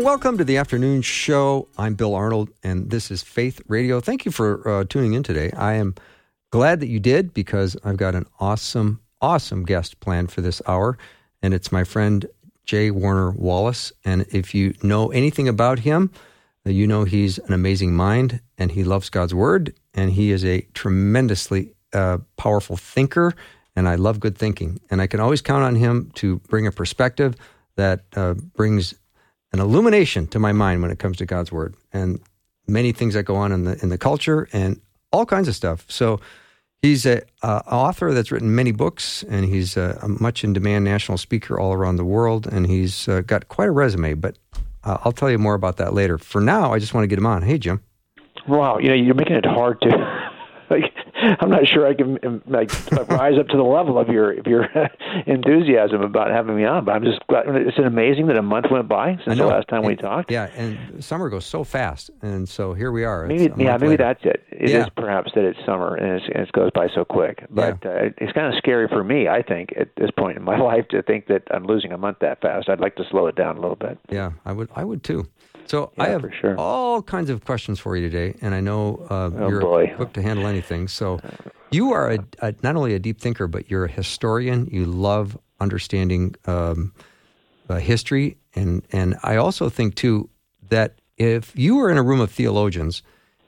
Welcome to the afternoon show. I'm Bill Arnold, and this is Faith Radio. Thank you for uh, tuning in today. I am glad that you did because I've got an awesome, awesome guest planned for this hour, and it's my friend J. Warner Wallace. And if you know anything about him, uh, you know he's an amazing mind and he loves God's Word, and he is a tremendously uh, powerful thinker. And I love good thinking, and I can always count on him to bring a perspective that uh, brings an illumination to my mind when it comes to God's word and many things that go on in the in the culture and all kinds of stuff. So he's a uh, author that's written many books and he's a, a, much in demand national speaker all around the world and he's uh, got quite a resume. But uh, I'll tell you more about that later. For now, I just want to get him on. Hey, Jim. Wow, you know you're making it hard to like I'm not sure I can like rise up to the level of your of your enthusiasm about having me on. But I'm just glad. It's amazing that a month went by since the last time and, we talked. Yeah, and summer goes so fast, and so here we are. Maybe yeah, maybe later. that's it. It yeah. is perhaps that it's summer and, and, it goes by so quick. But yeah. uh, it's kind of scary for me. I think at this point in my life to think that I'm losing a month that fast. I'd like to slow it down a little bit. Yeah, I would. I would too. So yeah, I have sure. all kinds of questions for you today, and I know uh, oh, you're boy. equipped to handle anything. So you are a, a, not only a deep thinker, but you're a historian. You love understanding um, uh, history, and and I also think too that if you were in a room of theologians,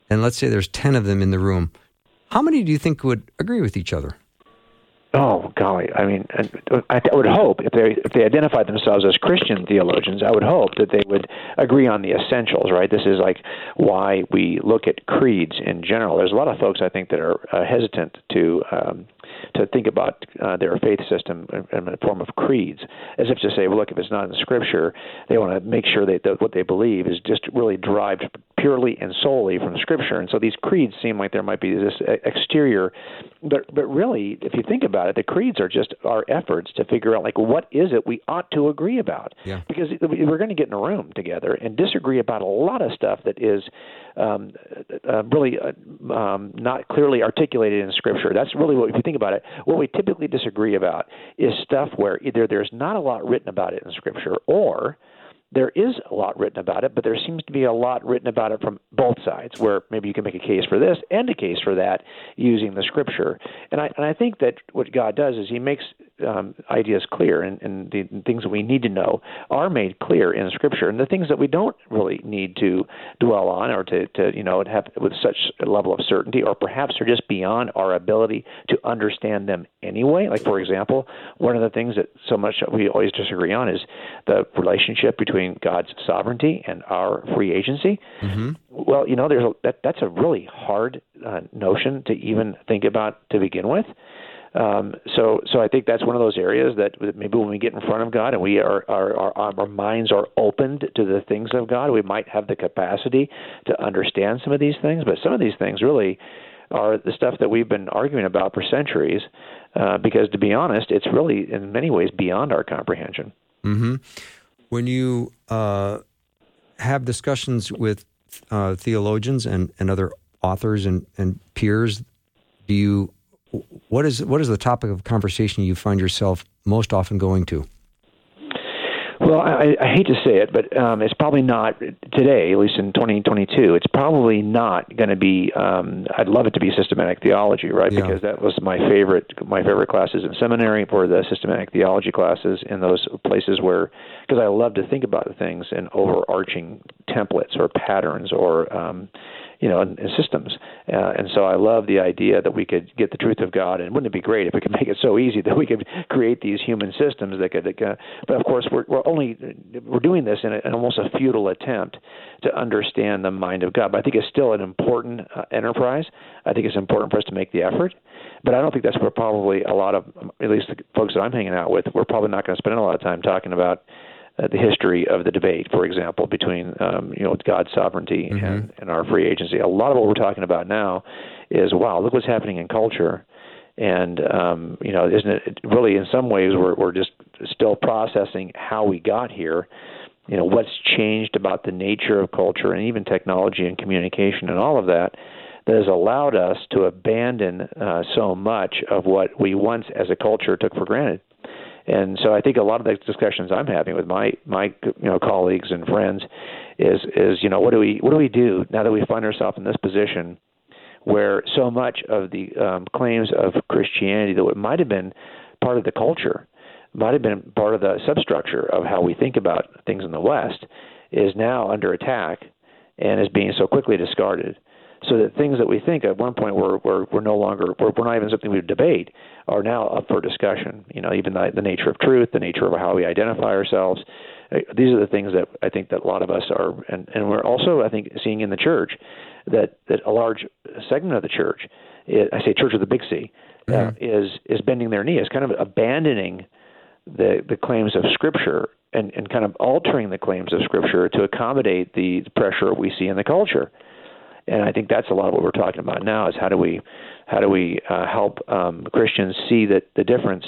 and let's say there's ten of them in the room, how many do you think would agree with each other? Oh golly! I mean, I would hope if they if they identify themselves as Christian theologians, I would hope that they would agree on the essentials. Right? This is like why we look at creeds in general. There's a lot of folks I think that are uh, hesitant to um, to think about uh, their faith system in, the form of creeds, as if to say, well, look, if it's not in Scripture, they want to make sure that, that what they believe is just really derived purely and solely from Scripture. And so these creeds seem like there might be this exterior, but but really, if you think about it, the creeds are just our efforts to figure out like what is it we ought to agree about. Yeah. Because we're going to get in a room together and disagree about a lot of stuff that is um, uh, really uh, um, not clearly articulated in Scripture. That's really what if you think about it. What we typically disagree about is stuff where either there's not a lot written about it in Scripture or there is a lot written about it, but there seems to be a lot written about it from both sides, where maybe you can make a case for this and a case for that using the scripture. And I and I think that what God does is He makes um, ideas clear, and, and the things that we need to know are made clear in scripture, and the things that we don't really need to dwell on or to, to you know have with such a level of certainty, or perhaps are just beyond our ability to understand them anyway. Like for example, one of the things that so much we always disagree on is the relationship between God's sovereignty and our free agency. Mm-hmm. Well, you know, there's a, that that's a really hard uh, notion to even think about to begin with. Um, so, so I think that's one of those areas that maybe when we get in front of God and we are, our, our, our minds are opened to the things of God, we might have the capacity to understand some of these things. But some of these things really are the stuff that we've been arguing about for centuries. Uh, because to be honest, it's really in many ways beyond our comprehension. Mm-hmm when you uh, have discussions with uh, theologians and, and other authors and, and peers, do you what is what is the topic of conversation you find yourself most often going to? Well, I, I hate to say it, but um, it's probably not today, at least in 2022. It's probably not going to be. Um, I'd love it to be systematic theology, right? Yeah. Because that was my favorite. My favorite classes in seminary were the systematic theology classes in those places where, because I love to think about things in overarching templates or patterns or um, you know, and, and systems. Uh, and so I love the idea that we could get the truth of God. And wouldn't it be great if we could make it so easy that we could create these human systems that could? Uh, but of course, we're, we're only we're doing this in, a, in almost a futile attempt to understand the mind of God. But I think it's still an important uh, enterprise. I think it's important for us to make the effort. But I don't think that's where probably a lot of, at least the folks that I'm hanging out with, we're probably not going to spend a lot of time talking about uh, the history of the debate, for example, between um, you know God's sovereignty mm-hmm. and, and our free agency. A lot of what we're talking about now is wow, look what's happening in culture, and um, you know, isn't it really in some ways we're we're just still processing how we got here. You know, what's changed about the nature of culture and even technology and communication and all of that that has allowed us to abandon uh, so much of what we once as a culture took for granted. And so I think a lot of the discussions I'm having with my my you know colleagues and friends is is you know what do we what do we do now that we find ourselves in this position where so much of the um, claims of Christianity that might have been part of the culture might have been part of the substructure of how we think about things in the West is now under attack and is being so quickly discarded so that things that we think at one point were were, were no longer were, were not even something we would debate are now up for discussion. You know, even the, the nature of truth, the nature of how we identify ourselves. Uh, these are the things that I think that a lot of us are, and, and we're also I think seeing in the church that that a large segment of the church, I say church of the big C, uh, mm-hmm. is is bending their knee, is kind of abandoning the the claims of Scripture and and kind of altering the claims of Scripture to accommodate the pressure we see in the culture and I think that's a lot of what we're talking about now is how do we how do we uh, help um, Christians see that the difference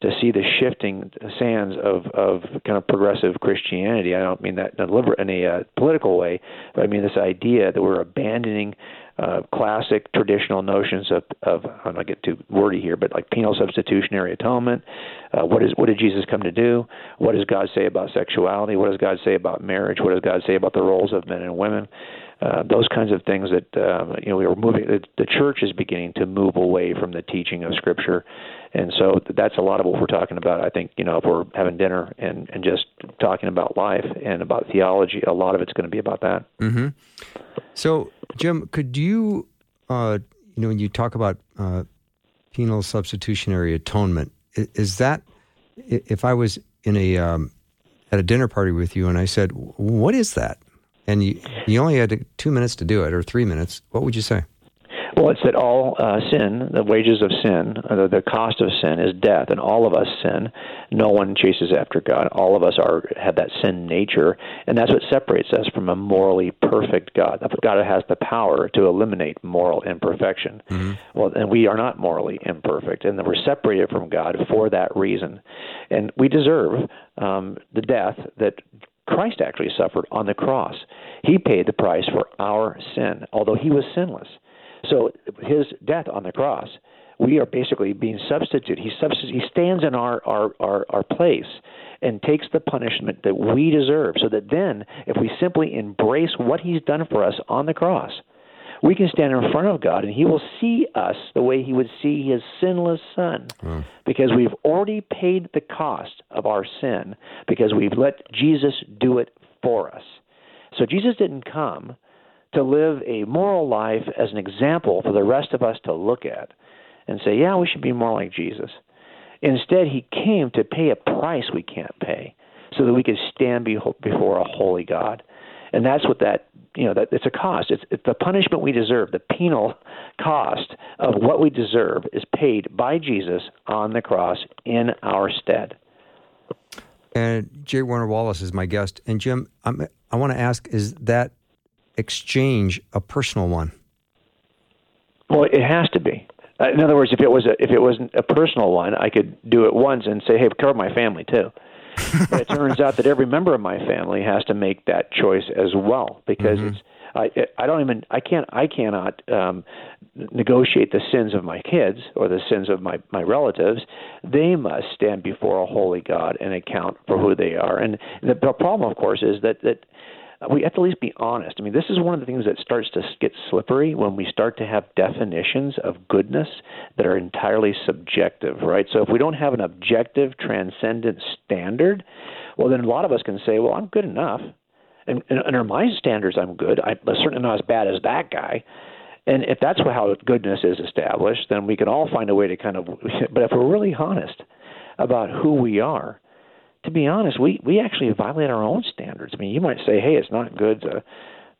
to see the shifting sands of of kind of progressive Christianity. I don't mean that in a liber- in a uh, political way, but I mean this idea that we're abandoning uh, classic traditional notions of, of I'm not get too wordy here, but like penal substitutionary atonement. Uh, what is what did Jesus come to do? What does God say about sexuality? What does God say about marriage? What does God say about the roles of men and women? Uh, those kinds of things that uh, you know we were moving. The, the church is beginning to move away from the teaching of Scripture, and so that's a lot of what we're talking about. I think you know if we're having dinner and and just talking about life and about theology, a lot of it's going to be about that. Mm-hmm. So, Jim, could you, uh, you know, when you talk about uh, penal substitutionary atonement, is that if I was in a um, at a dinner party with you and I said, "What is that?" And you, you only had two minutes to do it or three minutes, what would you say? Well, it's that all uh, sin, the wages of sin, uh, the cost of sin is death, and all of us sin. No one chases after God. All of us are have that sin nature, and that's what separates us from a morally perfect God. God has the power to eliminate moral imperfection. Mm-hmm. Well, and we are not morally imperfect, and we're separated from God for that reason, and we deserve um, the death that Christ actually suffered on the cross. He paid the price for our sin, although he was sinless. So his death on the cross, we are basically being substituted. He substitute, he stands in our, our, our, our place and takes the punishment that we deserve. So that then, if we simply embrace what he's done for us on the cross, we can stand in front of God and He will see us the way He would see His sinless Son. Mm. Because we've already paid the cost of our sin, because we've let Jesus do it for us. So Jesus didn't come to live a moral life as an example for the rest of us to look at and say, yeah, we should be more like Jesus. Instead, He came to pay a price we can't pay so that we could stand before a holy God. And that's what that you know that it's a cost. It's, it's the punishment we deserve. The penal cost of what we deserve is paid by Jesus on the cross in our stead. And J. Warner Wallace is my guest. And Jim, I'm, I want to ask: Is that exchange a personal one? Well, it has to be. Uh, in other words, if it was a, if it wasn't a personal one, I could do it once and say, "Hey, cover my family too." but it turns out that every member of my family has to make that choice as well because mm-hmm. it's I I don't even I can't I cannot um, negotiate the sins of my kids or the sins of my my relatives. They must stand before a holy God and account for who they are. And the, the problem, of course, is that that Uh, we have to at least be honest. I mean, this is one of the things that starts to get slippery when we start to have definitions of goodness that are entirely subjective, right? So if we don't have an objective, transcendent standard, well, then a lot of us can say, well, I'm good enough. And, and under my standards, I'm good. I'm certainly not as bad as that guy. And if that's how goodness is established, then we can all find a way to kind of. But if we're really honest about who we are, to be honest, we we actually violate our own standards. I mean, you might say, "Hey, it's not good to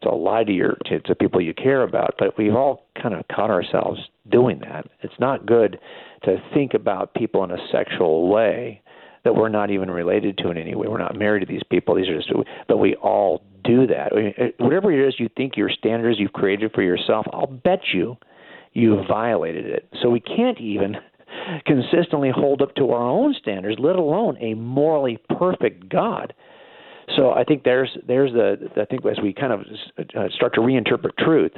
to lie to your to, to people you care about," but we've all kind of caught ourselves doing that. It's not good to think about people in a sexual way that we're not even related to in any way. We're not married to these people. These are just, but we all do that. Whatever it is you think your standards you've created for yourself, I'll bet you you violated it. So we can't even consistently hold up to our own standards, let alone a morally perfect God. So I think there's there's the I think as we kind of uh, start to reinterpret truth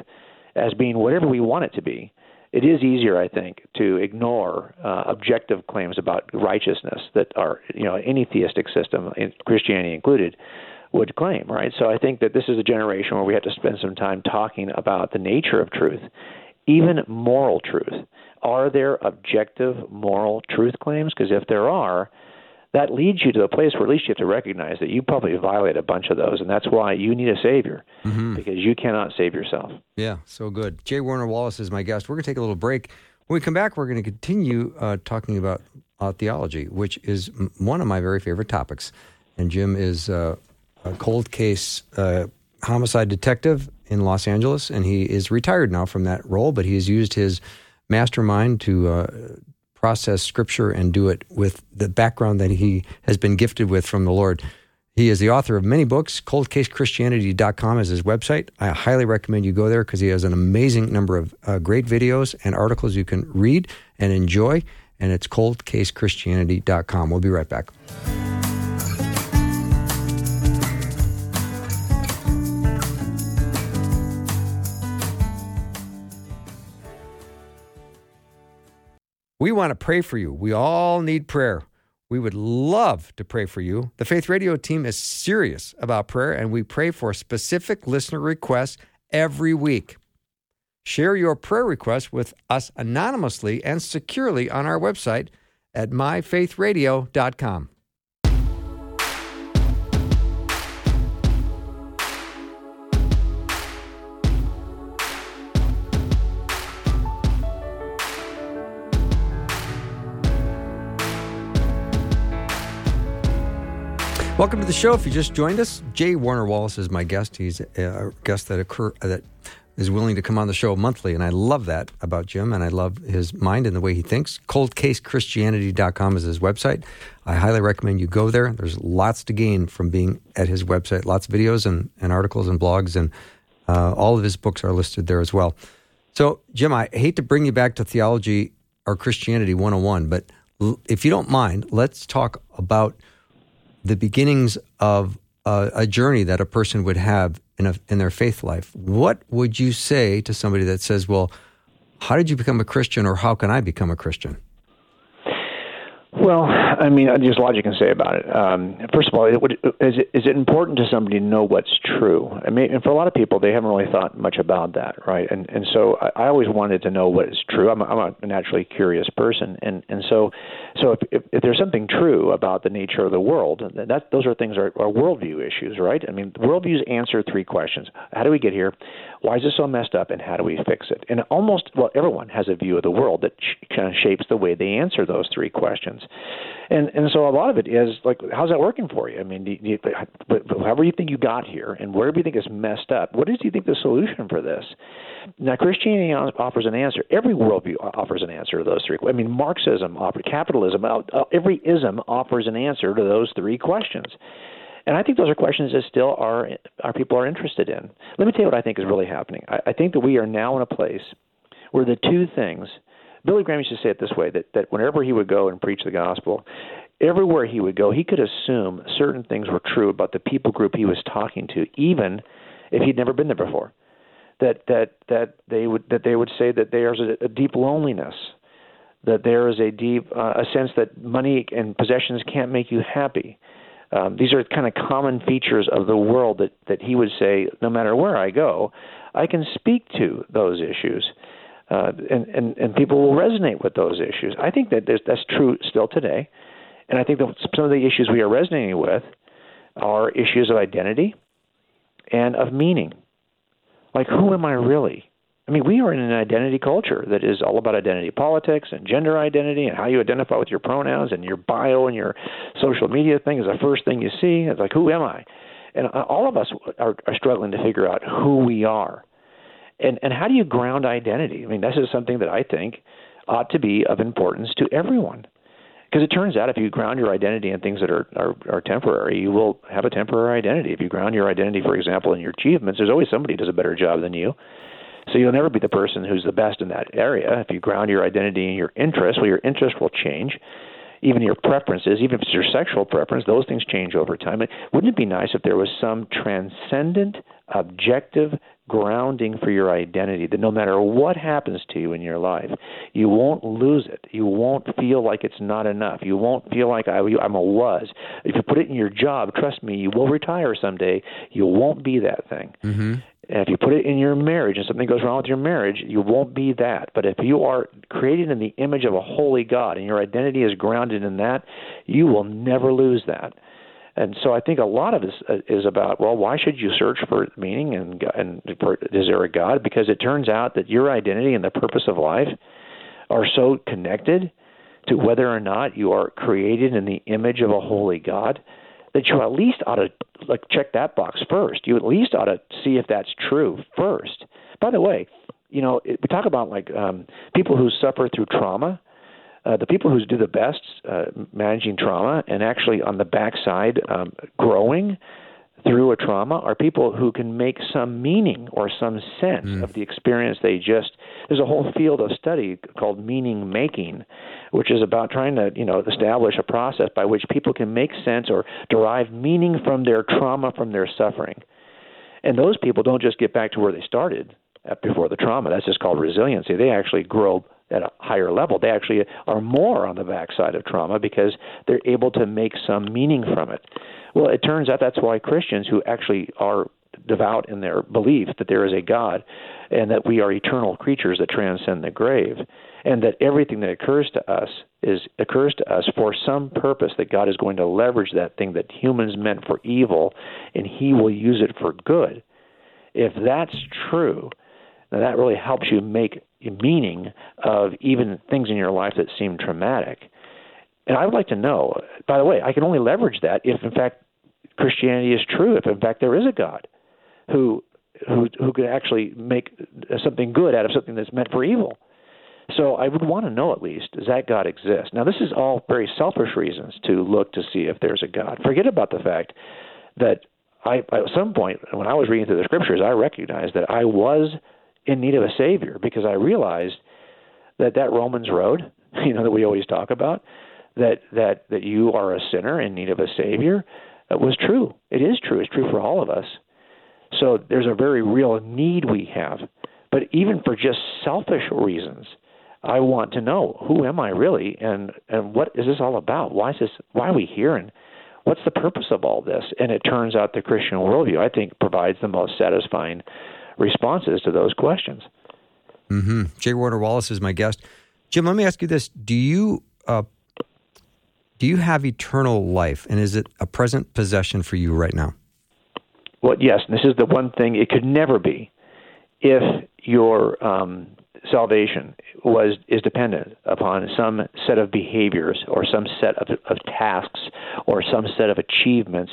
as being whatever we want it to be, it is easier, I think, to ignore uh, objective claims about righteousness that are you know any theistic system, Christianity included, would claim, right? So I think that this is a generation where we have to spend some time talking about the nature of truth, even moral truth. Are there objective moral truth claims? Because if there are, that leads you to a place where at least you have to recognize that you probably violate a bunch of those, and that's why you need a savior mm-hmm. because you cannot save yourself. Yeah, so good. J. Warner Wallace is my guest. We're going to take a little break. When we come back, we're going to continue uh, talking about uh, theology, which is one of my very favorite topics. And Jim is uh, a cold case uh, homicide detective in Los Angeles, and he is retired now from that role, but he has used his mastermind to uh, process scripture and do it with the background that he has been gifted with from the Lord. He is the author of many books. ColdCaseChristianity.com is his website. I highly recommend you go there because he has an amazing number of uh, great videos and articles you can read and enjoy. And it's ColdCaseChristianity.com. We'll be right back. We want to pray for you. We all need prayer. We would love to pray for you. The Faith Radio team is serious about prayer, and we pray for specific listener requests every week. Share your prayer requests with us anonymously and securely on our website at myfaithradio.com. Welcome to the show. If you just joined us, J. Warner Wallace is my guest. He's a guest that occur that is willing to come on the show monthly, and I love that about Jim, and I love his mind and the way he thinks. ColdCaseChristianity.com is his website. I highly recommend you go there. There's lots to gain from being at his website. Lots of videos and, and articles and blogs, and uh, all of his books are listed there as well. So, Jim, I hate to bring you back to theology or Christianity 101, but if you don't mind, let's talk about – the beginnings of a, a journey that a person would have in, a, in their faith life, what would you say to somebody that says, well, how did you become a Christian or how can I become a Christian? Well, I mean, there's a lot you can say about it. Um, first of all, it would, is, it, is it important to somebody to know what's true? I mean, and for a lot of people, they haven't really thought much about that, right? And and so I, I always wanted to know what is true. I'm a, I'm a naturally curious person, and and so so if, if, if there's something true about the nature of the world, that those are things are, are worldview issues, right? I mean, worldviews answer three questions: How do we get here? Why is this so messed up? And how do we fix it? And almost well, everyone has a view of the world that sh- kind of shapes the way they answer those three questions. And and so a lot of it is like, how's that working for you? I mean, do you, however you think you got here, and wherever you think is messed up, what is do you think the solution for this? Now, Christianity offers an answer. Every worldview offers an answer to those three. I mean, Marxism, capitalism, uh, uh, every ism offers an answer to those three questions. And I think those are questions that still are our people are interested in. Let me tell you what I think is really happening. I, I think that we are now in a place where the two things Billy Graham used to say it this way that, that whenever he would go and preach the gospel, everywhere he would go, he could assume certain things were true about the people group he was talking to, even if he'd never been there before. That that that they would that they would say that there's a, a deep loneliness, that there is a deep uh, a sense that money and possessions can't make you happy. Um, these are kind of common features of the world that that he would say, no matter where I go, I can speak to those issues uh, and, and and people will resonate with those issues. I think that that's true still today, and I think that some of the issues we are resonating with are issues of identity and of meaning. Like, who am I really? I mean, we are in an identity culture that is all about identity politics and gender identity and how you identify with your pronouns and your bio and your social media thing is the first thing you see. It's like, who am I? And uh, all of us are, are struggling to figure out who we are and and how do you ground identity? I mean, this is something that I think ought to be of importance to everyone. Because it turns out if you ground your identity in things that are, are are temporary, you will have a temporary identity. If you ground your identity, for example, in your achievements, there's always somebody who does a better job than you. So you'll never be the person who's the best in that area. If you ground your identity in your interests, well, your interests will change. Even your preferences, even if it's your sexual preference, those things change over time. Wouldn't it be nice if there was some transcendent, objective grounding for your identity that no matter what happens to you in your life, you won't lose it. You won't feel like it's not enough. You won't feel like I, I'm a was. If you put it in your job, trust me, you will retire someday. You won't be that thing. Mm-hmm. And if you put it in your marriage and something goes wrong with your marriage, you won't be that. But if you are created in the image of a holy God and your identity is grounded in that, you will never lose that. And so I think a lot of this uh, is about well, why should you search for meaning and and for, is there a God? Because it turns out that your identity and the purpose of life are so connected to whether or not you are created in the image of a holy God that you at least ought to like check that box first. You at least ought to see if that's true first. By the way, you know we talk about like um, people who suffer through trauma. Uh, the people who do the best uh, managing trauma and actually on the backside um, growing through a trauma are people who can make some meaning or some sense mm. of the experience they just there's a whole field of study called meaning making which is about trying to you know establish a process by which people can make sense or derive meaning from their trauma from their suffering and those people don't just get back to where they started uh, before the trauma that's just called resiliency they actually grow at a higher level. They actually are more on the backside of trauma because they're able to make some meaning from it. Well, it turns out that's why Christians who actually are devout in their belief that there is a God and that we are eternal creatures that transcend the grave and that everything that occurs to us is occurs to us for some purpose that God is going to leverage that thing that humans meant for evil and he will use it for good. If that's true, then that really helps you make meaning of even things in your life that seem traumatic. And I would like to know, by the way, I can only leverage that if, in fact, Christianity is true, if, in fact, there is a God who who who could actually make something good out of something that's meant for evil. So I would want to know at least does that God exist? Now this is all very selfish reasons to look to see if there's a God. Forget about the fact that I at some point when I was reading through the scriptures, I recognized that I was in need of a savior because I realized that that Romans road, you know, that we always talk about, that that that you are a sinner in need of a savior, uh, was true. It is true. It's true for all of us. So there's a very real need we have. But even for just selfish reasons, I want to know who am I really, and and what is this all about? Why is this? Why are we here? And what's the purpose of all this? And it turns out the Christian worldview, I think, provides the most satisfying responses to those questions. Mm-hmm. J. Warner Wallace is my guest. Jim, let me ask you this: Do you uh, do you have eternal life, and is it a present possession for you right now? Well, yes. this is the one thing it could never be if your um, salvation was is dependent upon some set of behaviors or some set of, of tasks or some set of achievements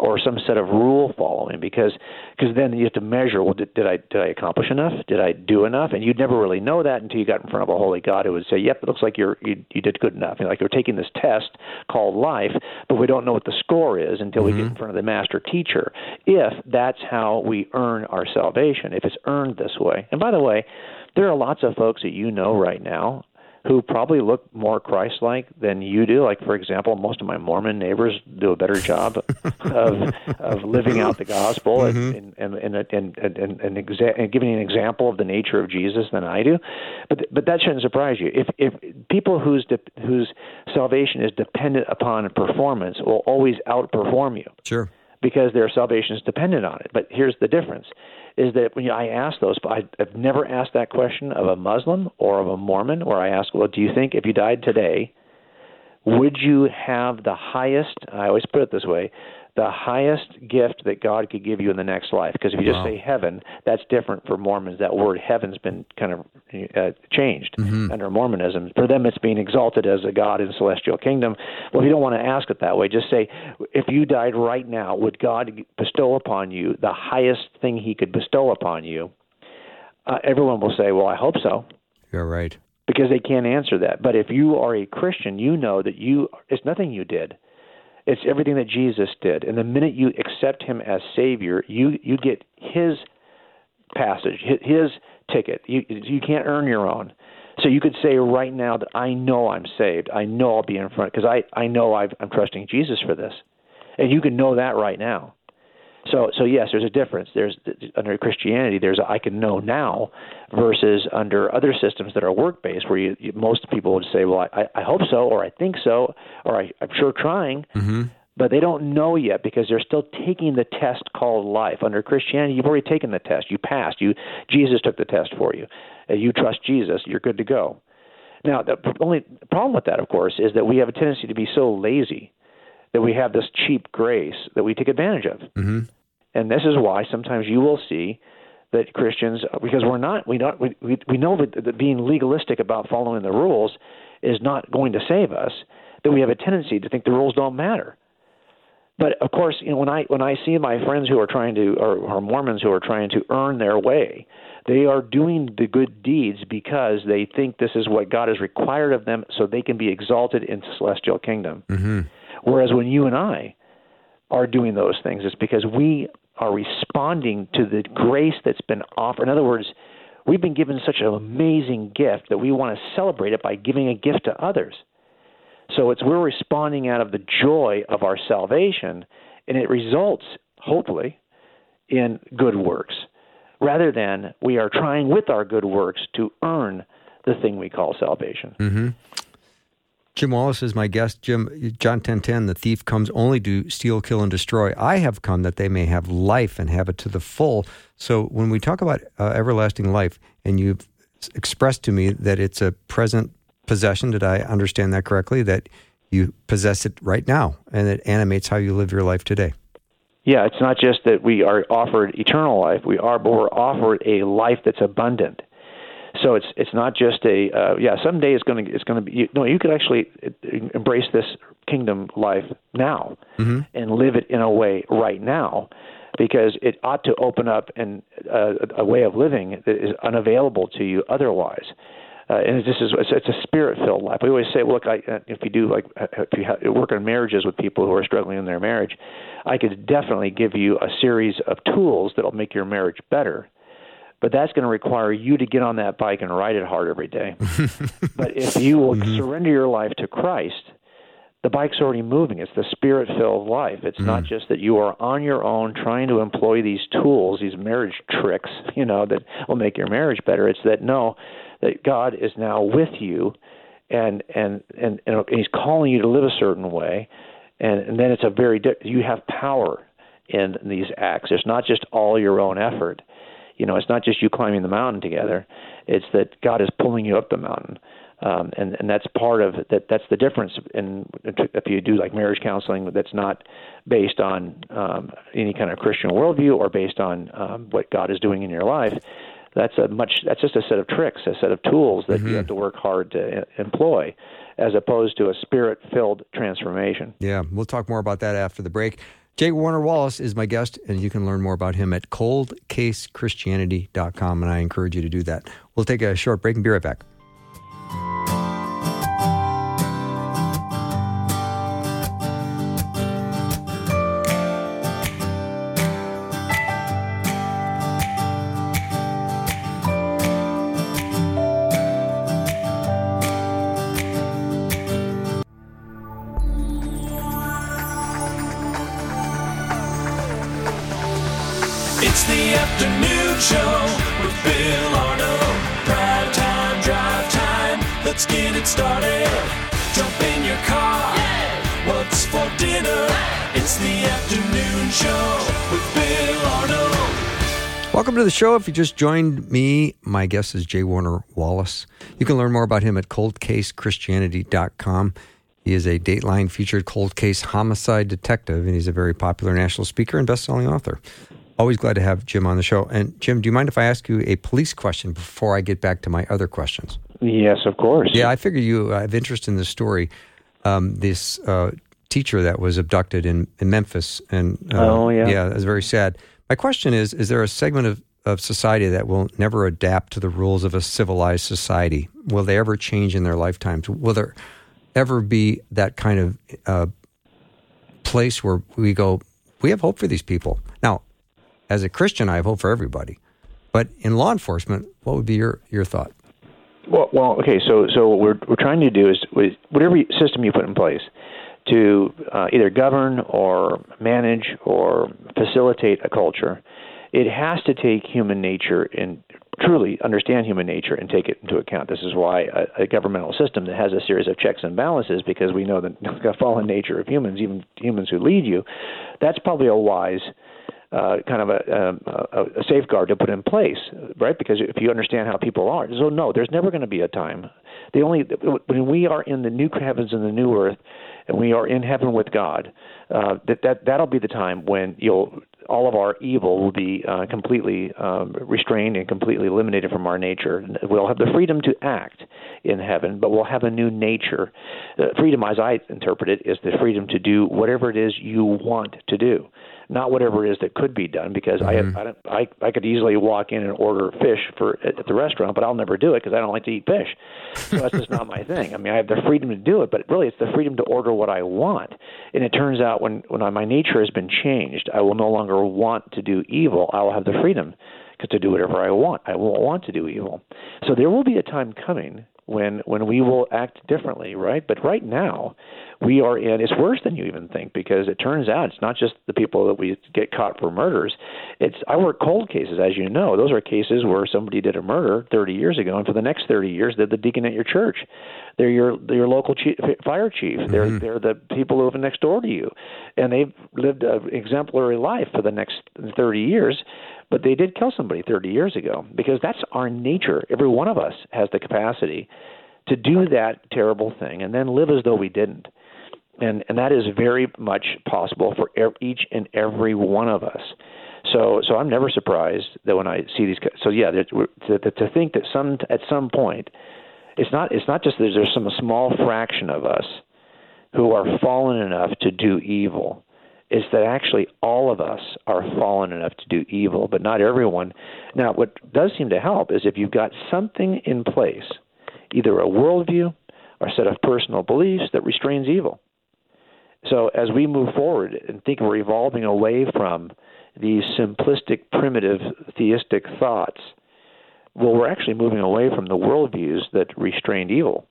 or some set of rule following because because then you have to measure well did, did I did I accomplish enough did I do enough and you'd never really know that until you got in front of a holy God who would say yep it looks like you're you, you did good enough you know, like you're taking this test called life but we don't know what the score is until mm-hmm. we get in mm-hmm. front of the master teacher if that's how we earn our salvation if it's earned this way and by the way there are lots of folks that you know right now who probably look more Christ-like than you do. Like, for example, most of my Mormon neighbors do a better job of of living out the gospel mm-hmm. and, and, and, and, and, and, and, exa- and giving an example of the nature of Jesus than I do. But but that shouldn't surprise you. If if people whose de- whose salvation is dependent upon performance will always outperform you. Sure. Because their salvation is dependent on it. But here's the difference is that when I ask those, I, I've never asked that question of a Muslim or of a Mormon, where I ask, well, do you think if you died today, would you have the highest? I always put it this way: the highest gift that God could give you in the next life. Because if you just wow. say heaven, that's different for Mormons. That word heaven's been kind of uh, changed mm-hmm. under Mormonism. For them, it's being exalted as a God in the celestial kingdom. Well, if you don't want to ask it that way, just say, if you died right now, would God bestow upon you the highest thing He could bestow upon you? Uh, everyone will say, well, I hope so. You're right because they can't answer that. But if you are a Christian, you know that you it's nothing you did. It's everything that Jesus did. And the minute you accept him as savior, you you get his passage, his ticket. You you can't earn your own. So you could say right now that I know I'm saved. I know I'll be in front because I I know I've, I'm trusting Jesus for this, and you can know that right now. So so yes, there's a difference. There's under Christianity, there's a, I can know now versus under other systems that are work based, where you, you, most people would say, well, I, I hope so, or I think so, or I, I'm sure trying. Mm-hmm but they don't know yet because they're still taking the test called life. Under Christianity, you've already taken the test. You passed. You Jesus took the test for you. You trust Jesus. You're good to go. Now, the only problem with that, of course, is that we have a tendency to be so lazy that we have this cheap grace that we take advantage of. Mm-hmm. And this is why sometimes you will see that Christians, because we're not, we don't, we we, we know that, that being legalistic about following the rules is not going to save us. That we have a tendency to think the rules don't matter but of course, you know, when I when I see my friends who are trying to, or, or Mormons who are trying to earn their way, they are doing the good deeds because they think this is what God has required of them, so they can be exalted in celestial kingdom. Mm-hmm. Whereas when you and I are doing those things, it's because we are responding to the grace that's been offered. In other words, we've been given such an amazing gift that we want to celebrate it by giving a gift to others. So it's we're responding out of the joy of our salvation, and it results, hopefully, in good works, rather than we are trying with our good works to earn the thing we call salvation. Mm-hmm. Jim Wallace is my guest. Jim, John 10 10, the thief comes only to steal, kill, and destroy. I have come that they may have life and have it to the full. So when we talk about uh, everlasting life, and you've expressed to me that it's a present possession. Did I understand that correctly? That you possess it right now and it animates how you live your life today. Yeah, it's not just that we are offered eternal life. We are, but we're offered a life that's abundant. So it's it's not just a uh, yeah. Someday it's going to it's going to be you, no. You could actually embrace this kingdom life now mm-hmm. and live it in a way right now, because it ought to open up and uh, a way of living that is unavailable to you otherwise uh, and this is it's, it's a spirit filled life. We always say, look, I, uh, if you do like uh, if you have, work on marriages with people who are struggling in their marriage, I could definitely give you a series of tools that'll make your marriage better. But that's going to require you to get on that bike and ride it hard every day. but if you will mm-hmm. surrender your life to Christ, the bike's already moving. It's the spirit filled life. It's mm. not just that you are on your own trying to employ these tools, these marriage tricks, you know, that will make your marriage better. It's that no, that God is now with you, and and and, and He's calling you to live a certain way, and, and then it's a very you have power in these acts. It's not just all your own effort. You know, it's not just you climbing the mountain together. It's that God is pulling you up the mountain. Um, and and that's part of that. That's the difference in if you do like marriage counseling that's not based on um, any kind of Christian worldview or based on um, what God is doing in your life that's a much that's just a set of tricks, a set of tools that mm-hmm. you have to work hard to employ, as opposed to a spirit-filled transformation. Yeah, we'll talk more about that after the break. J. Warner Wallace is my guest, and you can learn more about him at coldcasechristianity.com, and I encourage you to do that. We'll take a short break and be right back. Show. If you just joined me, my guest is J. Warner Wallace. You can learn more about him at coldcasechristianity.com. He is a Dateline featured cold case homicide detective, and he's a very popular national speaker and best-selling author. Always glad to have Jim on the show. And Jim, do you mind if I ask you a police question before I get back to my other questions? Yes, of course. Yeah, I figure you have interest in this story. Um, this uh, teacher that was abducted in, in Memphis, and uh, oh yeah, yeah, it's very sad. My question is: Is there a segment of of society that will never adapt to the rules of a civilized society? Will they ever change in their lifetimes? Will there ever be that kind of uh, place where we go, we have hope for these people? Now, as a Christian, I have hope for everybody. But in law enforcement, what would be your, your thought? Well, well, okay. So, so what we're we're trying to do is whatever system you put in place to uh, either govern or manage or facilitate a culture, it has to take human nature and truly understand human nature and take it into account. This is why a, a governmental system that has a series of checks and balances, because we know the, the fallen nature of humans, even humans who lead you, that's probably a wise uh, kind of a, a, a safeguard to put in place, right? Because if you understand how people are, so no, there's never going to be a time. The only when we are in the new heavens and the new earth, and we are in heaven with God, uh, that that that'll be the time when you'll all of our evil will be uh, completely um, restrained and completely eliminated from our nature. We'll have the freedom to act in heaven, but we'll have a new nature. Uh, freedom, as I interpret it, is the freedom to do whatever it is you want to do not whatever it is that could be done because mm-hmm. I, I I I could easily walk in and order fish for at the restaurant, but I'll never do it because I don't like to eat fish. So that's just not my thing. I mean, I have the freedom to do it, but really it's the freedom to order what I want. And it turns out when when my nature has been changed, I will no longer want to do evil. I will have the freedom to do whatever I want. I won't want to do evil. So there will be a time coming when when we will act differently, right? But right now, we are in it's worse than you even think because it turns out it's not just the people that we get caught for murders. It's i work cold cases as you know. Those are cases where somebody did a murder 30 years ago and for the next 30 years they're the deacon at your church. They're your they're your local chief, fire chief. Mm-hmm. they're they're the people who live next door to you. And they've lived an exemplary life for the next 30 years but they did kill somebody 30 years ago because that's our nature every one of us has the capacity to do that terrible thing and then live as though we didn't and and that is very much possible for each and every one of us. So so I'm never surprised that when I see these. So yeah, to, to think that some at some point, it's not it's not just that there's some small fraction of us who are fallen enough to do evil. It's that actually all of us are fallen enough to do evil, but not everyone. Now, what does seem to help is if you've got something in place, either a worldview or a set of personal beliefs that restrains evil. So as we move forward and think we're evolving away from these simplistic, primitive, theistic thoughts, well, we're actually moving away from the worldviews that restrained evil.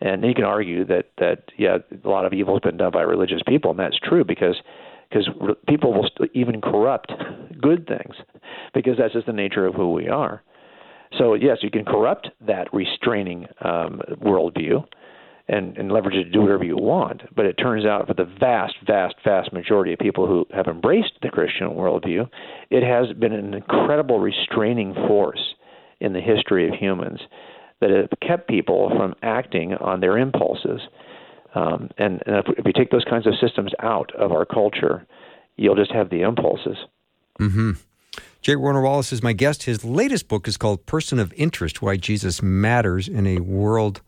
And you can argue that that yeah, a lot of evil has been done by religious people, and that's true because because people will even corrupt good things because that's just the nature of who we are. So yes, you can corrupt that restraining um, worldview, and, and leverage it to do whatever you want. But it turns out for the vast, vast, vast majority of people who have embraced the Christian worldview, it has been an incredible restraining force in the history of humans that have kept people from acting on their impulses. Um, and, and if, we take those kinds of systems out of our culture, you'll just have the impulses. Mm-hmm. J. Warner Wallace is my guest. His latest book is called Person of Interest Why Jesus Matters in a World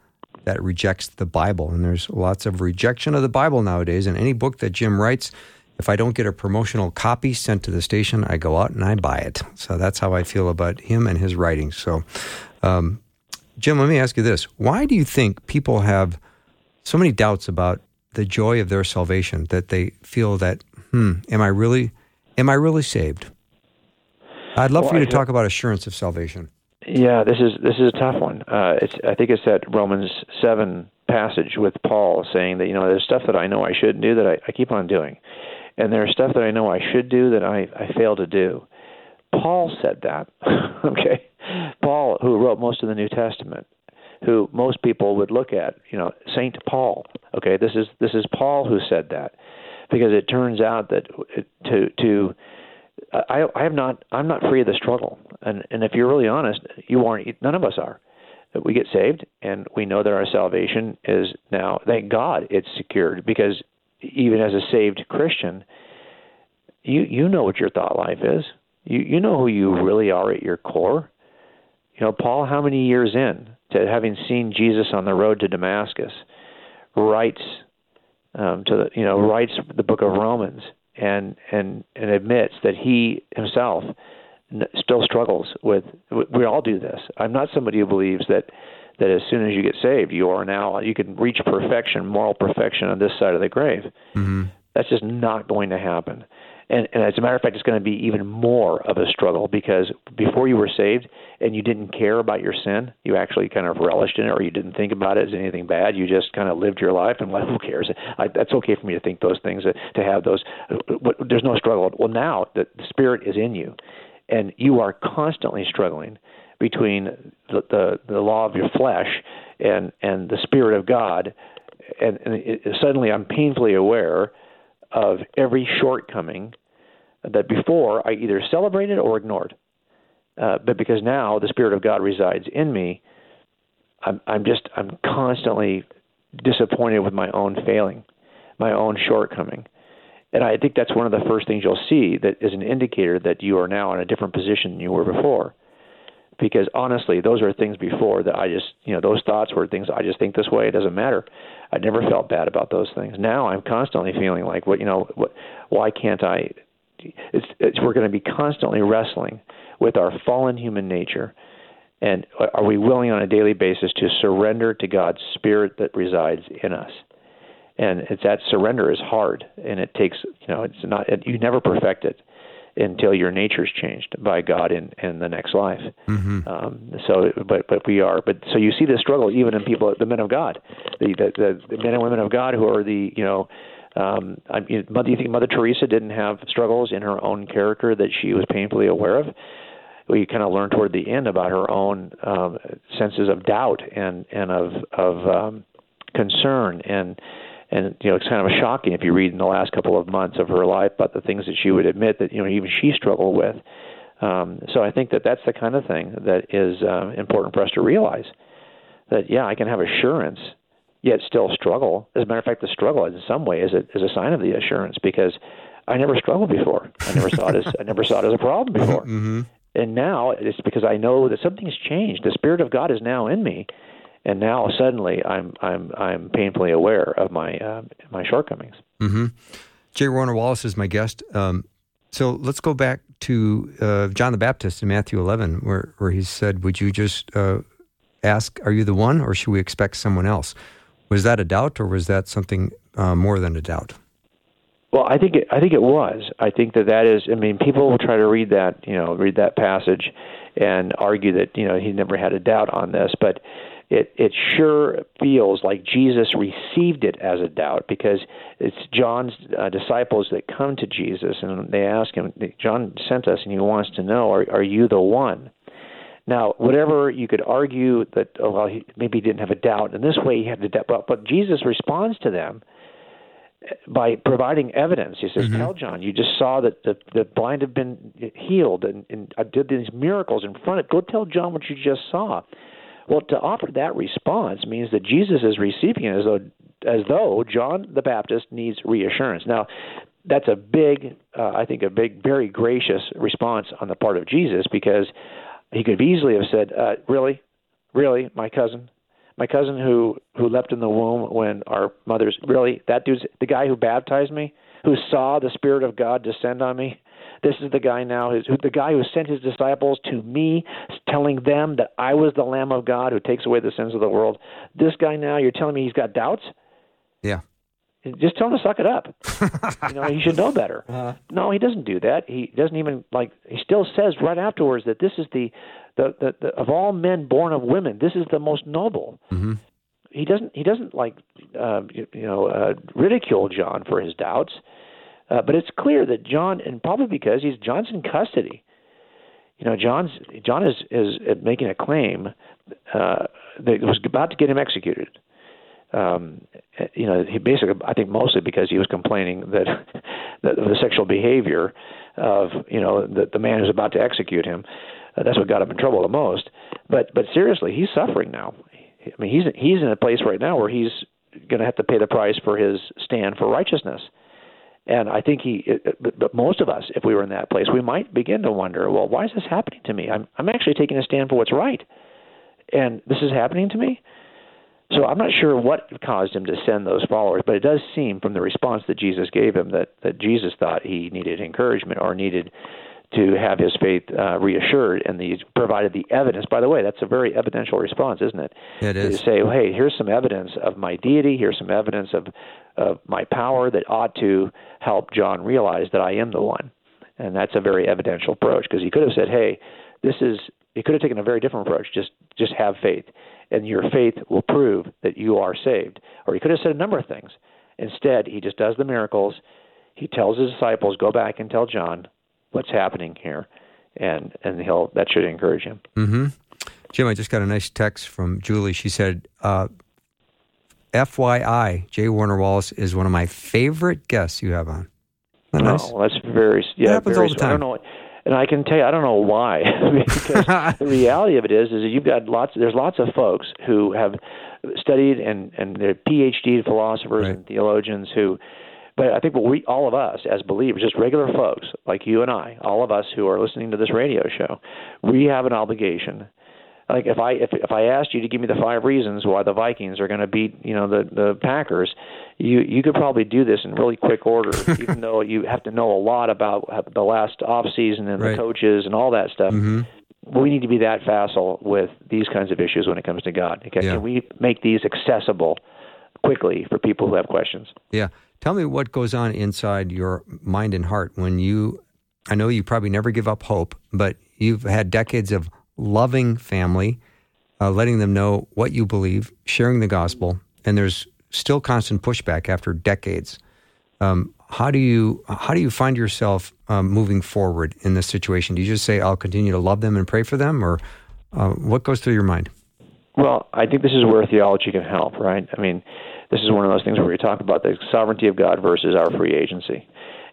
that rejects the Bible. And there's lots of rejection of the Bible nowadays. And any book that Jim writes, if I don't get a promotional copy sent to the station, I go out and I buy it. So that's how I feel about him and his writings. So, um, Jim, let me ask you this. Why do you think people have so many doubts about the joy of their salvation that they feel that, hmm, am I really, am I really saved? I'd love well, for you to talk about assurance of salvation. Yeah, this is this is a tough one. Uh, it's I think it's that Romans seven passage with Paul saying that you know there's stuff that I know I shouldn't do that I, I keep on doing, and there's stuff that I know I should do that I I fail to do. Paul said that. okay, Paul, who wrote most of the New Testament, who most people would look at, you know, Saint Paul. Okay, this is this is Paul who said that, because it turns out that to to I I have not I'm not free of the struggle, and and if you're really honest, you aren't. None of us are. We get saved, and we know that our salvation is now. Thank God, it's secured because even as a saved Christian, you you know what your thought life is. You you know who you really are at your core. You know, Paul, how many years in to having seen Jesus on the road to Damascus, writes um, to the you know writes the book of Romans and and and admits that he himself still struggles with. We all do this. I'm not somebody who believes that that as soon as you get saved, you are now you can reach perfection, moral perfection on this side of the grave. Mm-hmm. That's just not going to happen. And, and as a matter of fact, it's going to be even more of a struggle because before you were saved and you didn't care about your sin, you actually kind of relished in it, or you didn't think about it as anything bad. You just kind of lived your life, and well, who cares? I, that's okay for me to think those things, uh, to have those. Uh, there's no struggle. Well, now the Spirit is in you, and you are constantly struggling between the, the, the law of your flesh and, and the Spirit of God. And, and it, suddenly I'm painfully aware of every shortcoming that before I either celebrated or ignored. Uh, but because now the Spirit of God resides in me, I'm, I'm just I'm constantly disappointed with my own failing, my own shortcoming. And I think that's one of the first things you'll see that is an indicator that you are now in a different position than you were before because honestly, those are things before that I just, you know, those thoughts were things I just think this way. It doesn't matter. I never felt bad about those things. Now I'm constantly feeling like, what, you know, what, why can't I? It's, it's we're going to be constantly wrestling with our fallen human nature, and are we willing on a daily basis to surrender to God's Spirit that resides in us? And it's that surrender is hard, and it takes, you know, it's not. You never perfect it until your nature's changed by God in, in the next life. Mm-hmm. Um, so, but but we are. But so you see the struggle even in people, the men of God, the the, the men and women of God who are the you know. Um, I mean, do you think Mother Teresa didn't have struggles in her own character that she was painfully aware of? We kind of learned toward the end about her own um, senses of doubt and and of of um, concern and and you know it's kind of shocking if you read in the last couple of months of her life about the things that she would admit that you know even she struggled with. Um, so I think that that's the kind of thing that is uh, important for us to realize. That yeah, I can have assurance, yet still struggle. As a matter of fact, the struggle in some way is a, is a sign of the assurance because I never struggled before. I never saw it as I never saw it as a problem before. Mm-hmm. And now it's because I know that something's changed. The Spirit of God is now in me, and now suddenly I'm I'm I'm painfully aware of my uh, my shortcomings. Mm-hmm. J. Warner Wallace is my guest. Um, so let's go back to uh, John the Baptist in Matthew 11, where where he said, "Would you just uh, ask, are you the one, or should we expect someone else?" Was that a doubt, or was that something uh, more than a doubt? Well, I think it, I think it was. I think that that is. I mean, people will try to read that, you know, read that passage, and argue that you know he never had a doubt on this, but it it sure feels like Jesus received it as a doubt because it's John's uh, disciples that come to Jesus and they ask him. John sent us, and he wants to know, are are you the one? Now, whatever you could argue that, oh, well, he, maybe he didn't have a doubt, and this way he had the doubt, but, but Jesus responds to them by providing evidence. He says, mm-hmm. "Tell John, you just saw that the the blind have been healed, and, and I did these miracles in front of. Go tell John what you just saw." Well, to offer that response means that Jesus is receiving it as though as though John the Baptist needs reassurance. Now, that's a big, uh, I think, a big, very gracious response on the part of Jesus because he could easily have said, uh, "Really, really, my cousin, my cousin who who leapt in the womb when our mothers really that dude's the guy who baptized me, who saw the Spirit of God descend on me." This is the guy now, who's, the guy who sent his disciples to me, telling them that I was the Lamb of God who takes away the sins of the world. This guy now, you're telling me he's got doubts? Yeah. Just tell him to suck it up. you know, he should know better. Uh-huh. No, he doesn't do that. He doesn't even like. He still says right afterwards that this is the, the, the, the of all men born of women, this is the most noble. Mm-hmm he doesn't he doesn't like uh, you, you know uh, ridicule John for his doubts. Uh, but it's clear that John, and probably because he's John's in custody. You know, John's John is is making a claim uh, that was about to get him executed. Um, you know, he basically, I think, mostly because he was complaining that, that the sexual behavior of you know the, the man who's about to execute him. Uh, that's what got him in trouble the most. But but seriously, he's suffering now. I mean, he's he's in a place right now where he's going to have to pay the price for his stand for righteousness. And I think he, but most of us, if we were in that place, we might begin to wonder, well, why is this happening to me? I'm, I'm actually taking a stand for what's right, and this is happening to me. So I'm not sure what caused him to send those followers, but it does seem from the response that Jesus gave him that that Jesus thought he needed encouragement or needed to have his faith uh, reassured, and he provided the evidence. By the way, that's a very evidential response, isn't it? It is. To say, well, hey, here's some evidence of my deity. Here's some evidence of of my power that ought to help John realize that I am the one. And that's a very evidential approach because he could have said, hey, this is. He could have taken a very different approach. Just just have faith, and your faith will prove that you are saved. Or he could have said a number of things. Instead, he just does the miracles. He tells his disciples, "Go back and tell John what's happening here," and and he'll that should encourage him. Mm-hmm. Jim, I just got a nice text from Julie. She said, uh, "FYI, J. Warner Wallace is one of my favorite guests you have on." Isn't that Oh, nice? that's very yeah. That happens very, all the I time. don't know, and I can tell you, I don't know why. because the reality of it is, is that you've got lots. There's lots of folks who have studied and and they're PhD philosophers Right. and theologians who. But I think what we, all of us as believers, just regular folks like you and I, all of us who are listening to this radio show, we have an obligation like if I if if I asked you to give me the five reasons why the Vikings are going to beat you know the the Packers, you you could probably do this in really quick order, even though you have to know a lot about the last off season and Right. the coaches and all that stuff. Mhm. We need to be that facile with these kinds of issues when it comes to God. Okay, Yeah. can we make these accessible quickly for people who have questions? Yeah. Tell me what goes on inside your mind and heart when you. I know you probably never give up hope, but you've had decades of loving family, uh, letting them know what you believe, sharing the gospel, and there's still constant pushback after decades. Um, how do you how do you find yourself um, moving forward in this situation? Do you just say, "I'll continue to love them and pray for them," or uh, what goes through your mind? Well, I think this is where theology can help, right? I mean, this is one of those things where we talk about the sovereignty of God versus our free agency.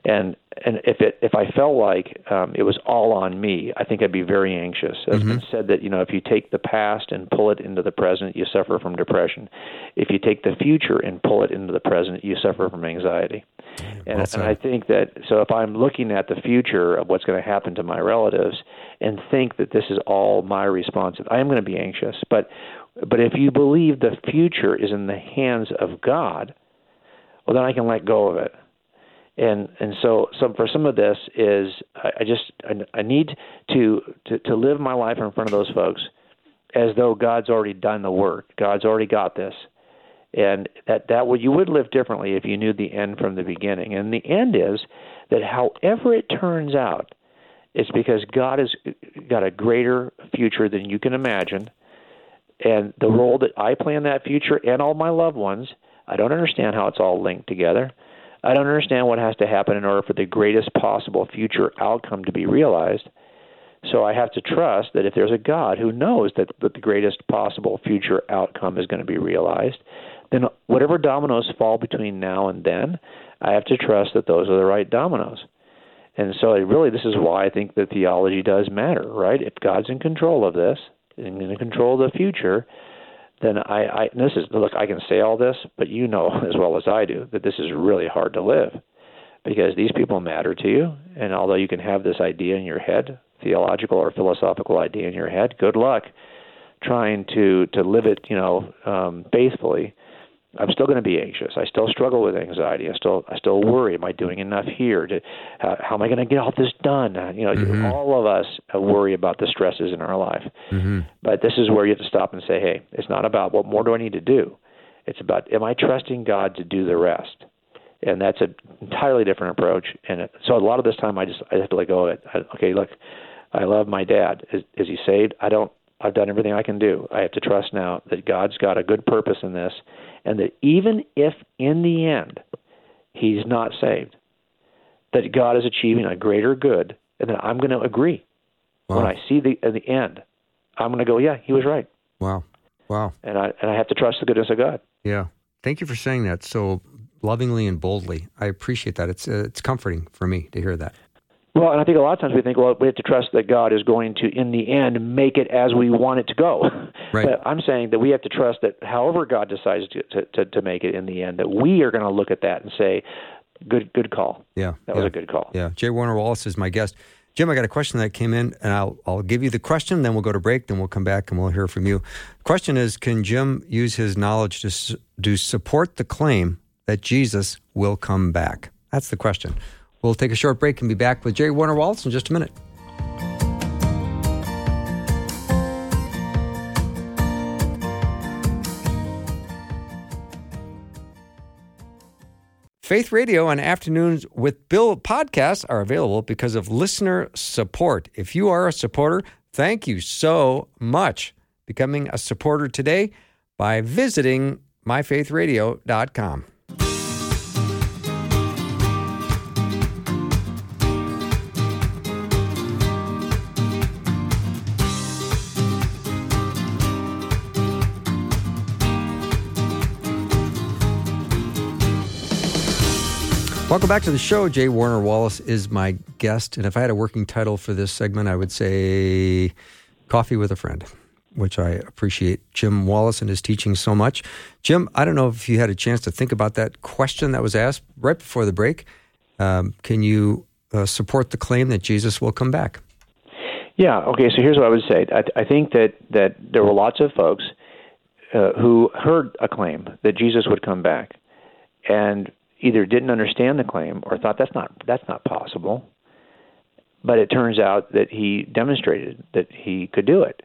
And and if it if I felt like um, it was all on me, I think I'd be very anxious. It's been said that you know if you take the past and pull it into the present, you suffer from depression. If you take the future and pull it into the present, you suffer from anxiety. And, Well and I think that so if I'm looking at the future of what's going to happen to my relatives and think that this is all my responsibility, I am going to be anxious. But but if you believe the future is in the hands of God, well then I can let go of it. And and so so for some of this is I, I just I, I need to, to to live my life in front of those folks as though God's already done the work. God's already got this and that that would you would live differently if you knew the end from the beginning. And the end is that however it turns out, it's because God has got a greater future than you can imagine, and the role that I play in that future and all my loved ones, I don't understand how it's all linked together. I don't understand what has to happen in order for the greatest possible future outcome to be realized. So I have to trust that if there's a God who knows that, that the greatest possible future outcome is going to be realized, then whatever dominoes fall between now and then, I have to trust that those are the right dominoes. And so, really, this is why I think that theology does matter, right? If God's in control of this, in control of the future, then I, I this is look, I can say all this, but you know as well as I do that this is really hard to live because these people matter to you, and although you can have this idea in your head, theological or philosophical idea in your head, good luck trying to to live it, you know, um, faithfully. I'm still going to be anxious. I still struggle with anxiety. I still I still worry. Am I doing enough here? To, how, how am I going to get all this done? Uh, You know, Mhm. all of us uh, worry about the stresses in our life. hmm But this is where you have to stop and say, hey, it's not about what more do I need to do. It's about am I trusting God to do the rest? And that's an entirely different approach. And it, so a lot of this time, I just I have to let go of it. I, okay, look, I love my dad. Is, is he saved? I don't. I've done everything I can do. I have to trust now that God's got a good purpose in this, and that even if in the end he's not saved, that God is achieving a greater good, and that I'm going to agree Wow. when I see the at the end. I'm going to go, yeah, he was right, Wow. Wow. and I and I have to trust the goodness of God. Yeah. Thank you for saying that so lovingly and boldly. I appreciate that. It's uh, it's comforting for me to hear that. Well, and I think a lot of times we think, well, we have to trust that God is going to, in the end, make it as we want it to go. Right. But I'm saying that we have to trust that however God decides to, to, to, to make it in the end, that we are going to look at that and say, good good call. Yeah. That yeah. was a good call. Yeah. J. Warner Wallace is my guest. Jim, I got a question that came in, and I'll I'll give you the question, then we'll go to break, then we'll come back and we'll hear from you. Question is, can Jim use his knowledge to to support the claim that Jesus will come back? That's the question. We'll take a short break and be back with J. Warner Wallace in just a minute. Faith Radio and Afternoons with Bill podcasts are available because of listener support. If you are a supporter, thank you so much. Becoming a supporter today by visiting myfaithradio.com. Welcome back to the show. J. Warner Wallace is my guest. And if I had a working title for this segment, I would say Coffee with a Friend, which I appreciate Jim Wallace and his teaching so much. Jim, I don't know if you had a chance to think about that question that was asked right before the break. Um, can you uh, support the claim that Jesus will come back? Yeah. Okay. So here's what I would say. I, I think that that there were lots of folks uh, who heard a claim that Jesus would come back, and either didn't understand the claim or thought that's not that's not possible. But it turns out that he demonstrated that he could do it.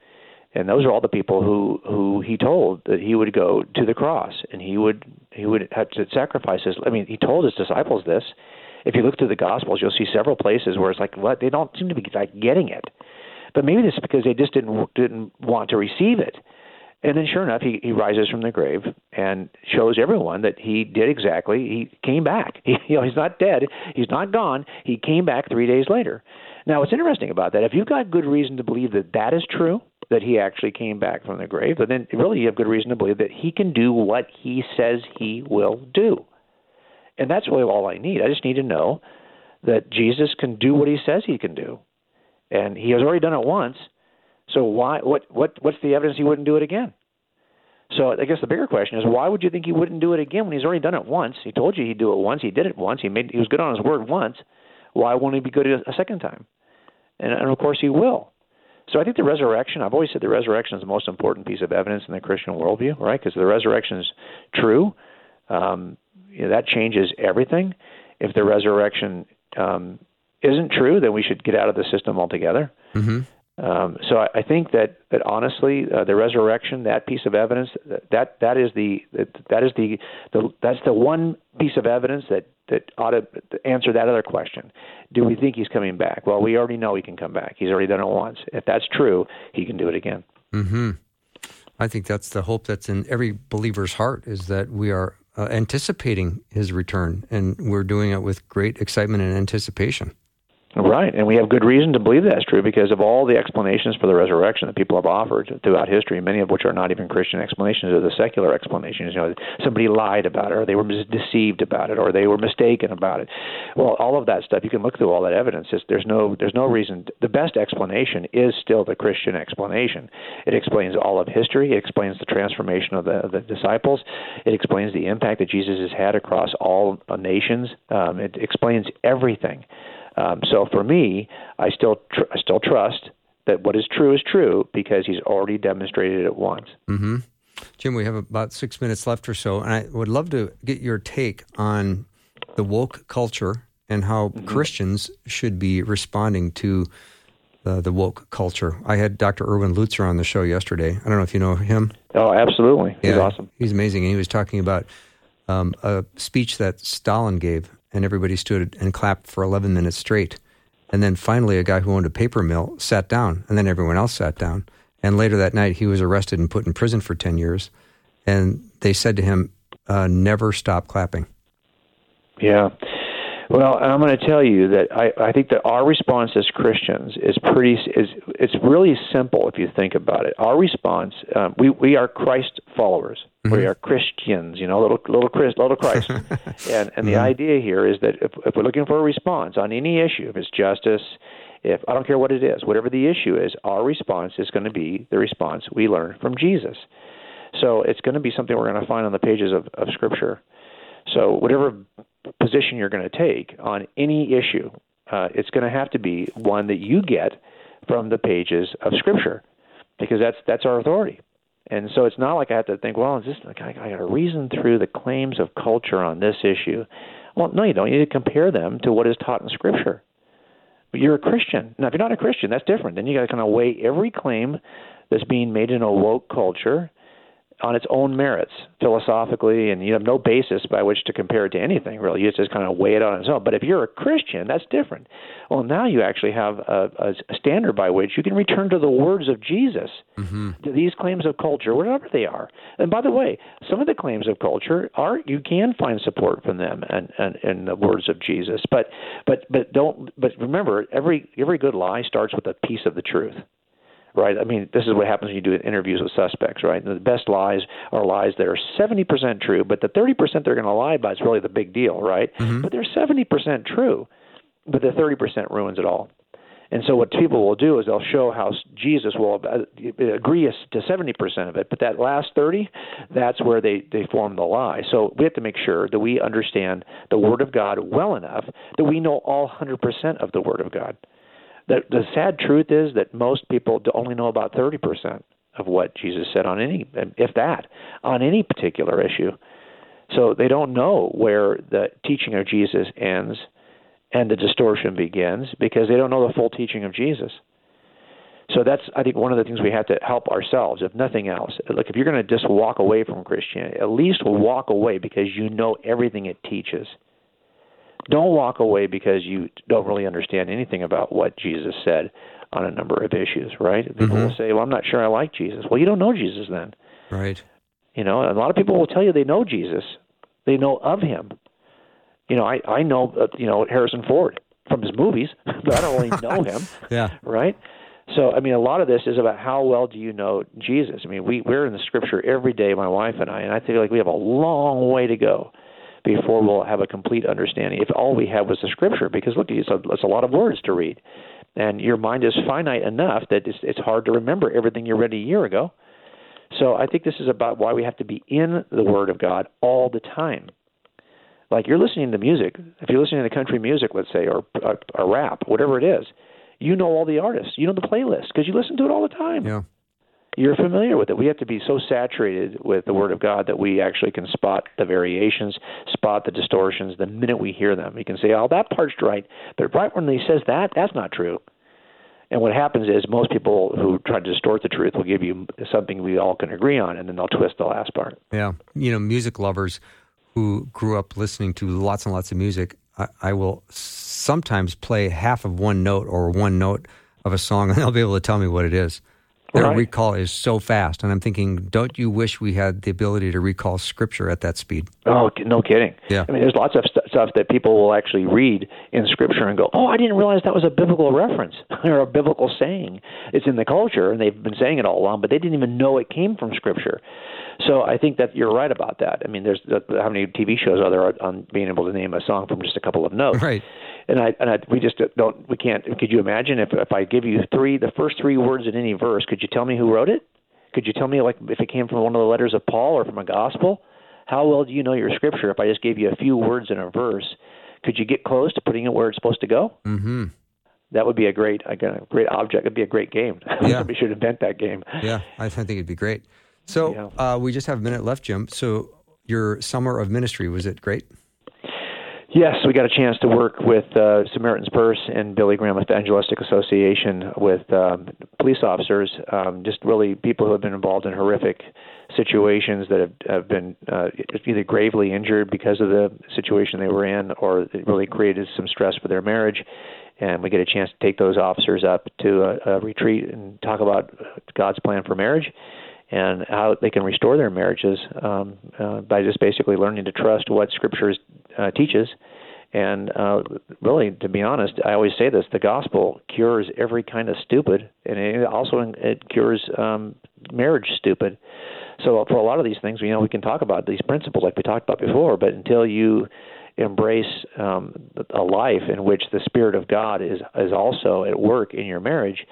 And those are all the people who who he told that he would go to the cross and he would he would have to sacrifice his I mean he told his disciples this. If you look through the gospels you'll see several places where it's like what they don't seem to be like getting it. But maybe this is because they just didn't didn't want to receive it. And then, sure enough, he, he rises from the grave and shows everyone that he did exactly. He came back. He, you know, he's not dead. He's not gone. He came back three days later. Now, what's interesting about that, if you've got good reason to believe that that is true, that he actually came back from the grave, but then really you have good reason to believe that he can do what he says he will do. And that's really all I need. I just need to know that Jesus can do what he says he can do. And he has already done it once. So why? What? What? What's the evidence he wouldn't do it again? So I guess the bigger question is why would you think he wouldn't do it again when he's already done it once? He told you he'd do it once. He did it once. He made he was good on his word once. Why won't he be good a second time? And, and of course he will. So I think the resurrection. I've always said the resurrection is the most important piece of evidence in the Christian worldview, right? Because the resurrection is true. Um, you know, that changes everything. If the resurrection um, isn't true, then we should get out of the system altogether. Mm-hmm. Um, so I, I think that that honestly, uh, the resurrection, that piece of evidence, that that is the that, that is the, the that's the one piece of evidence that that ought to answer that other question. Do we think he's coming back? Well, we already know he can come back. He's already done it once. If that's true, he can do it again. Hmm. I think that's the hope that's in every believer's heart is that we are uh, anticipating his return, and we're doing it with great excitement and anticipation. Right, and we have good reason to believe that's true because of all the explanations for the resurrection that people have offered throughout history, many of which are not even Christian explanations, or the secular explanations. You know, somebody lied about it, or they were deceived about it, or they were mistaken about it. Well, all of that stuff you can look through all that evidence. There's no there's no reason. The best explanation is still the Christian explanation. It explains all of history. It explains the transformation of the, the disciples. It explains the impact that Jesus has had across all nations. Um, it explains everything. Um, so for me, I still tr- I still trust that what is true is true because he's already demonstrated it once. Mm-hmm. Jim, we have about six minutes left or so, and I would love to get your take on the woke culture and how mm-hmm. Christians should be responding to the, the woke culture. I had Dr. Erwin Lutzer on the show yesterday. I don't know if you know him. Oh, absolutely. He's yeah, awesome. He's amazing. And he was talking about um, a speech that Stalin gave and everybody stood and clapped for 11 minutes straight. And then finally, a guy who owned a paper mill sat down, and then everyone else sat down. And later that night, he was arrested and put in prison for 10 years. And they said to him, uh, never stop clapping. Yeah. Well, I'm going to tell you that I, I think that our response as Christians is pretty is it's really simple if you think about it. Our response, um, we we are Christ followers. Mm-hmm. We are Christians, you know, little little Christ, little Christ. and and mm-hmm. the idea here is that if, if we're looking for a response on any issue, if it's justice, if I don't care what it is, whatever the issue is, our response is going to be the response we learn from Jesus. So it's going to be something we're going to find on the pages of, of Scripture. So whatever position you're going to take on any issue, uh, it's going to have to be one that you get from the pages of Scripture, because that's that's our authority. And so it's not like I have to think, well, is this like I, got to reason through the claims of culture on this issue? Well, no, you don't. You need to compare them to what is taught in Scripture. But you're a Christian. Now, if you're not a Christian, that's different. Then you got to kind of weigh every claim that's being made in a woke culture on its own merits philosophically, and you have no basis by which to compare it to anything really. You just kind of weigh it on its own. But if you're a Christian, that's different. Well, now you actually have a, a standard by which you can return to the words of Jesus, mm-hmm. to these claims of culture, whatever they are. And by the way, some of the claims of culture are you can find support from them and and, and the words of Jesus. But but but don't. But remember, every every good lie starts with a piece of the truth right? I mean, this is what happens when you do interviews with suspects, right? And the best lies are lies that are 70% true, but the 30% they're going to lie about is really the big deal, right? Mm-hmm. But they're 70% true, but the 30% ruins it all. And so what people will do is they'll show how Jesus will uh, agree to 70% of it, but that last 30, that's where they, they form the lie. So we have to make sure that we understand the Word of God well enough that we know all 100% of the Word of God. The, the sad truth is that most people only know about 30% of what Jesus said on any, if that, on any particular issue. So they don't know where the teaching of Jesus ends and the distortion begins because they don't know the full teaching of Jesus. So that's, I think, one of the things we have to help ourselves, if nothing else. Look, if you're going to just walk away from Christianity, at least walk away because you know everything it teaches. Don't walk away because you don't really understand anything about what Jesus said on a number of issues, right? People mm-hmm. will say, "Well, I'm not sure I like Jesus." Well, you don't know Jesus then. Right. You know, a lot of people will tell you they know Jesus. They know of him. You know, I I know uh, you know Harrison Ford from his movies, but I don't really know him. yeah. Right? So, I mean, a lot of this is about how well do you know Jesus? I mean, we we're in the Scripture every day, my wife and I, and I feel like we have a long way to go before we'll have a complete understanding. If all we have was the scripture, because look, it's a, it's a lot of words to read, and your mind is finite enough that it's, it's hard to remember everything you read a year ago. So I think this is about why we have to be in the Word of God all the time. Like you're listening to music, if you're listening to country music, let's say, or, or rap, whatever it is, you know all the artists, you know the playlist because you listen to it all the time. Yeah you're familiar with it. We have to be so saturated with the Word of God that we actually can spot the variations, spot the distortions the minute we hear them. You can say, "Oh, that part's right," but right when he says that, that's not true. And what happens is most people who try to distort the truth will give you something we all can agree on, and then they'll twist the last part. Yeah, you know, music lovers who grew up listening to lots and lots of music, I, I will sometimes play half of one note or one note of a song, and they'll be able to tell me what it is. Their right. recall is so fast. And I'm thinking, don't you wish we had the ability to recall scripture at that speed? Oh, no kidding. Yeah. I mean, there's lots of st- stuff that people will actually read in scripture and go, oh, I didn't realize that was a biblical reference or a biblical saying. It's in the culture, and they've been saying it all along, but they didn't even know it came from scripture. So I think that you're right about that. I mean, there's how many TV shows are there on being able to name a song from just a couple of notes? Right and I and I, we just don't we can't. Could you imagine if if I give you three the first three words in any verse? Could you tell me who wrote it? Could you tell me like if it came from one of the letters of Paul or from a gospel? How well do you know your scripture? If I just gave you a few words in a verse, could you get close to putting it where it's supposed to go? Mm-hmm. That would be a great, a great object. It'd be a great game. Yeah. Somebody should invent that game. Yeah, I think it'd be great. So yeah. uh, we just have a minute left, Jim. So your summer of ministry was it great? Yes, we got a chance to work with uh, Samaritan's Purse and Billy Graham Evangelistic Association with um, police officers, um, just really people who have been involved in horrific situations that have, have been uh, either gravely injured because of the situation they were in or it really created some stress for their marriage. And we get a chance to take those officers up to a, a retreat and talk about God's plan for marriage and how they can restore their marriages um, uh, by just basically learning to trust what Scripture uh, teaches. And uh, really, to be honest, I always say this: the gospel cures every kind of stupid, and it also it cures um, marriage stupid. So for a lot of these things, you know, we can talk about these principles like we talked about before, but until you embrace um, a life in which the Spirit of God is is also at work in your marriage,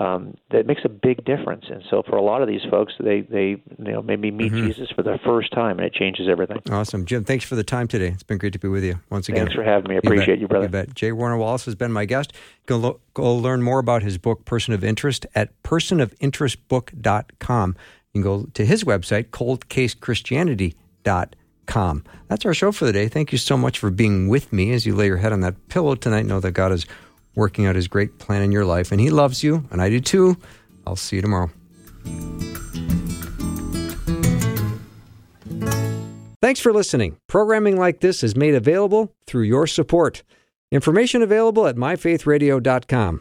um, that makes a big difference. And so for a lot of these folks, they they you know maybe meet mm-hmm. Jesus for the first time, and it changes everything. Awesome, Jim. Thanks for the time today. It's been great to be with you once again. Thanks for having me. I appreciate you, you, brother. You bet. J. Warner Wallace has been my guest. Go, lo- go learn more about his book, Person of Interest, at personofinterestbook.com. You can go to his website, coldcasechristianity.com. That's our show for the day. Thank you so much for being with me as you lay your head on that pillow tonight. Know that God is working out his great plan in your life. And he loves you, and I do too. I'll see you tomorrow. Thanks for listening. Programming like this is made available through your support. Information available at myfaithradio.com.